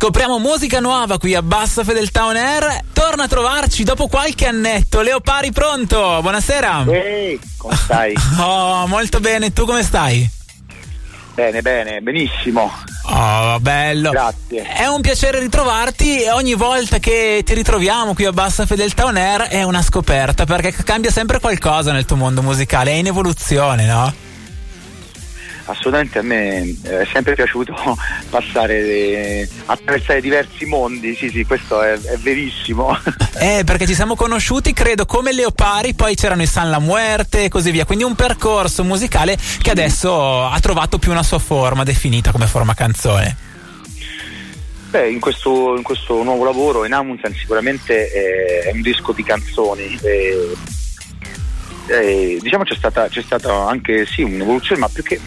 Scopriamo musica nuova qui a Bassa Fedeltà On Air. Torna a trovarci dopo qualche annetto. Leo Pari pronto? Buonasera. Ehi, come stai? oh, molto bene. Tu come stai? Bene, bene, benissimo. Oh, bello. Grazie. È un piacere ritrovarti e ogni volta che ti ritroviamo qui a Bassa Fedeltà On Air è una scoperta perché cambia sempre qualcosa nel tuo mondo musicale, è in evoluzione, no? Assolutamente a me è sempre piaciuto passare, eh, attraversare diversi mondi, sì sì, questo è, è, verissimo. Eh, perché ci siamo conosciuti, credo, come Leopari, poi c'erano i San La Muerte e così via, quindi un percorso musicale che adesso ha trovato più una sua forma definita come forma canzone. Beh, in questo, in questo nuovo lavoro in Amundsen sicuramente è, è un disco di canzoni. È, eh, diciamo c'è stata, c'è stata anche sì, un'evoluzione, ma più che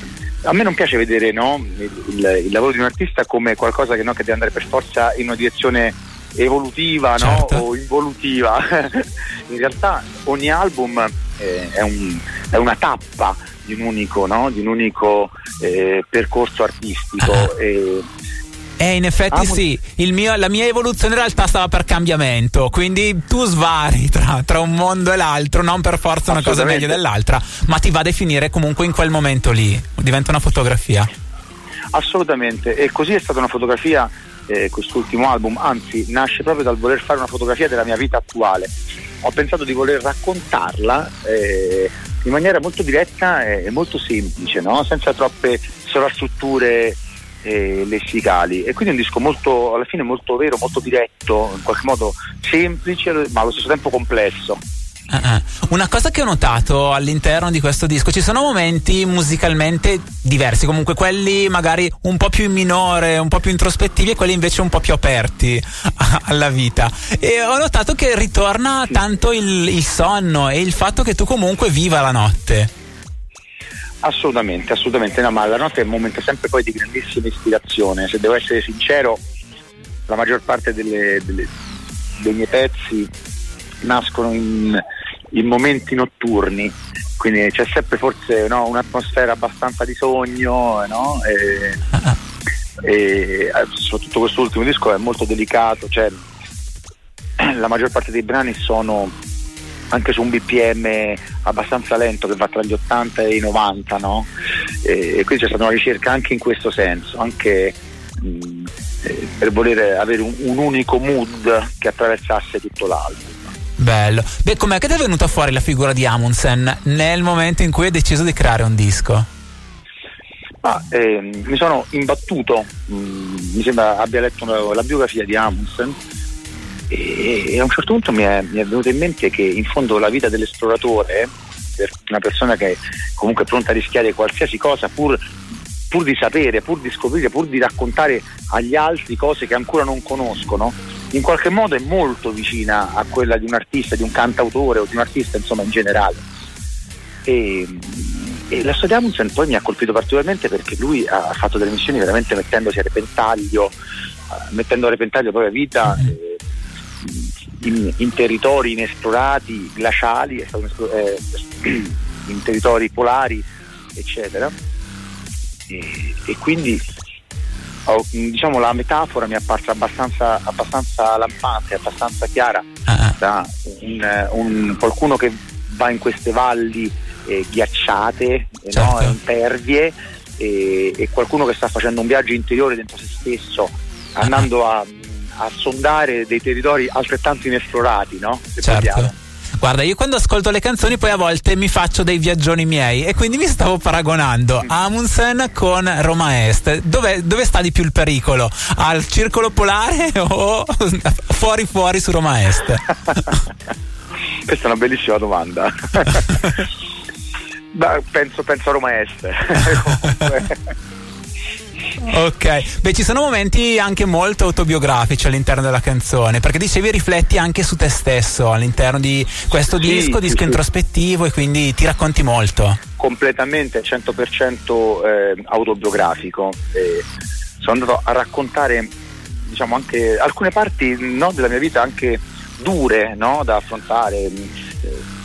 a me non piace vedere no, il, il, il, lavoro di un artista come qualcosa che, no, che, deve andare per forza in una direzione evolutiva certo. no, o involutiva. in realtà ogni album eh, è, un, è, una tappa di un unico, di un unico eh, percorso artistico. Ah. E, eh, in effetti ah, sì, mio, la mia evoluzione in realtà stava per cambiamento, quindi tu svari tra, tra un mondo e l'altro, non per forza una cosa meglio dell'altra, ma ti va a definire comunque in quel momento lì, diventa una fotografia. Assolutamente, e così è stata una fotografia eh, quest'ultimo album, anzi nasce proprio dal voler fare una fotografia della mia vita attuale. Ho pensato di voler raccontarla eh, in maniera molto diretta e molto semplice, no? senza troppe sovrastrutture eh, lessicali e quindi è un disco molto alla fine molto vero, molto diretto, in qualche modo semplice ma allo stesso tempo complesso. Uh-uh. Una cosa che ho notato all'interno di questo disco, ci sono momenti musicalmente diversi, comunque quelli magari un po' più in minore, un po' più introspettivi e quelli invece un po' più aperti alla vita. E ho notato che ritorna tanto il, il sonno e il fatto che tu comunque viva la notte. Assolutamente, assolutamente, no, ma la notte è un momento sempre poi di grandissima ispirazione, se devo essere sincero, la maggior parte delle, delle, dei miei pezzi nascono in, in momenti notturni, quindi c'è sempre forse no, un'atmosfera abbastanza di sogno, no? e, e, soprattutto quest'ultimo disco è molto delicato, cioè, la maggior parte dei brani sono anche su un BPM abbastanza lento che va tra gli 80 e i 90, no? E, quindi c'è stata una ricerca anche in questo senso, anche mh, eh, per voler avere un, un unico mood che attraversasse tutto l'album. Bello. Beh, com'è che ti è venuta fuori la figura di Amundsen nel momento in cui hai deciso di creare un disco? Ah, eh, mi sono imbattuto, mh, mi sembra abbia letto la biografia di Amundsen e, a un certo punto mi è, mi è venuto in mente che in fondo la vita dell'esploratore per una persona che comunque è pronta a rischiare qualsiasi cosa pur, pur, di sapere, pur di scoprire, pur di raccontare agli altri cose che ancora non conoscono, in qualche modo è molto vicina a quella di un artista, di un cantautore o di un artista insomma in generale. E, e la storia di Amundsen poi mi ha colpito particolarmente perché lui ha fatto delle missioni veramente mettendosi a repentaglio, mettendo a repentaglio la propria vita. Mm-hmm. Eh, in, in territori inesplorati, glaciali, eh, in territori polari, eccetera. E, e quindi oh, diciamo, la metafora mi è apparsa abbastanza, abbastanza lampante, abbastanza chiara ah. da un, un, qualcuno che va in queste valli eh, ghiacciate, certo. no, impervie e, e, qualcuno che sta facendo un viaggio interiore dentro se stesso, andando a a sondare dei territori altrettanto inesplorati, no? Se certo. Parliamo. Guarda, io quando ascolto le canzoni poi a volte mi faccio dei viaggioni miei e quindi mi stavo paragonando mm. Amundsen con Roma Est. Dove, dove, sta di più il pericolo? Al circolo polare o fuori fuori su Roma Est? Questa è una bellissima domanda. Beh, penso, penso a Roma Est. ok, beh ci sono momenti anche molto autobiografici all'interno della canzone, perché dicevi rifletti anche su te stesso all'interno di questo sì, disco, disco sì. introspettivo e quindi ti racconti molto. Completamente 100% eh, autobiografico. Eh, sono andato a raccontare diciamo anche alcune parti no, della mia vita anche dure no, da affrontare. Eh,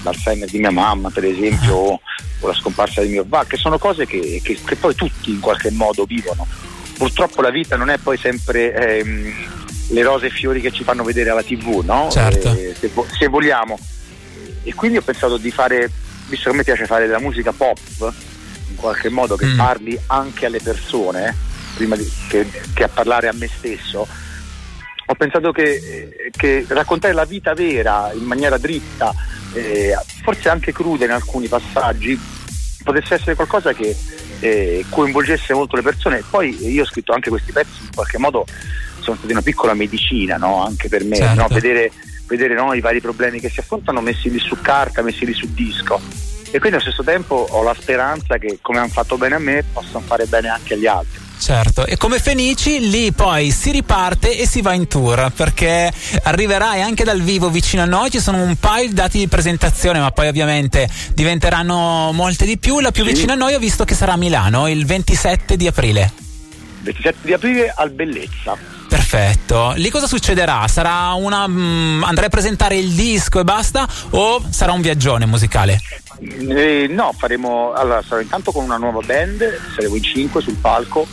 l'Alzheimer di mia mamma per esempio o, la scomparsa di mio papà che sono cose che, che, che, poi tutti in qualche modo vivono purtroppo la vita non è poi sempre ehm, le rose e fiori che ci fanno vedere alla tv, no? Certo. Eh, se, se, vogliamo. E quindi ho pensato di fare, visto che a me piace fare della musica pop, in qualche modo che mm. parli anche alle persone, prima di, che, che, a parlare a me stesso, ho pensato che, che raccontare la vita vera in maniera dritta, eh, forse anche cruda in alcuni passaggi, potesse essere qualcosa che eh, coinvolgesse molto le persone. Poi io ho scritto anche questi pezzi in qualche modo sono stati una piccola medicina no? anche per me, certo. no? vedere, vedere no? i vari problemi che si affrontano messi lì su carta, messi lì su disco. E quindi allo stesso tempo ho la speranza che come hanno fatto bene a me possano fare bene anche agli altri. Certo, e come Fenici lì poi si riparte e si va in tour perché arriverai anche dal vivo vicino a noi, ci sono un paio di dati di presentazione ma poi ovviamente diventeranno molte di più, la più sì. vicina a noi ho visto che sarà a Milano il 27 di aprile. 27 di aprile al Bellezza. Perfetto. Lì cosa succederà? Sarà una. Mm, andrai a presentare il disco e basta? O sarà un viaggione musicale? Eh, no, faremo. Allora, sarò intanto con una nuova band, saremo in cinque sul palco,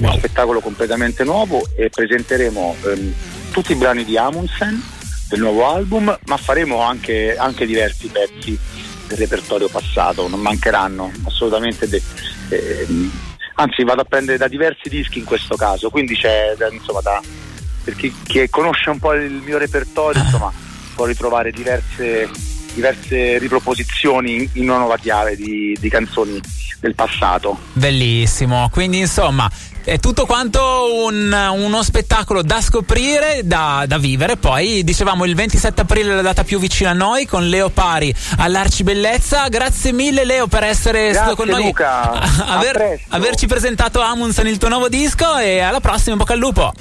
wow. uno spettacolo completamente nuovo e presenteremo ehm, tutti i brani di Amundsen del nuovo album, ma faremo anche, anche diversi pezzi del repertorio passato, non mancheranno assolutamente. De, eh, anzi vado a prendere da diversi dischi in questo caso, quindi c'è insomma da, per chi, chi conosce un po' il mio repertorio ah. insomma può ritrovare diverse, diverse riproposizioni in una nuova chiave di, di canzoni del passato. Bellissimo, quindi insomma è tutto quanto un, uno spettacolo da scoprire, da, da, vivere. Poi dicevamo il 27 aprile la data più vicina a noi con Leo Pari all'Arcibellezza. Grazie mille Leo per essere Grazie, stato con noi. Luca. Aver, averci presentato Amundsen il tuo nuovo disco e alla prossima, in bocca al lupo.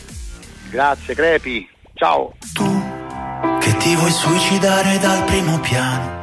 Grazie Crepi, ciao. Ti vuoi suicidare dal primo piano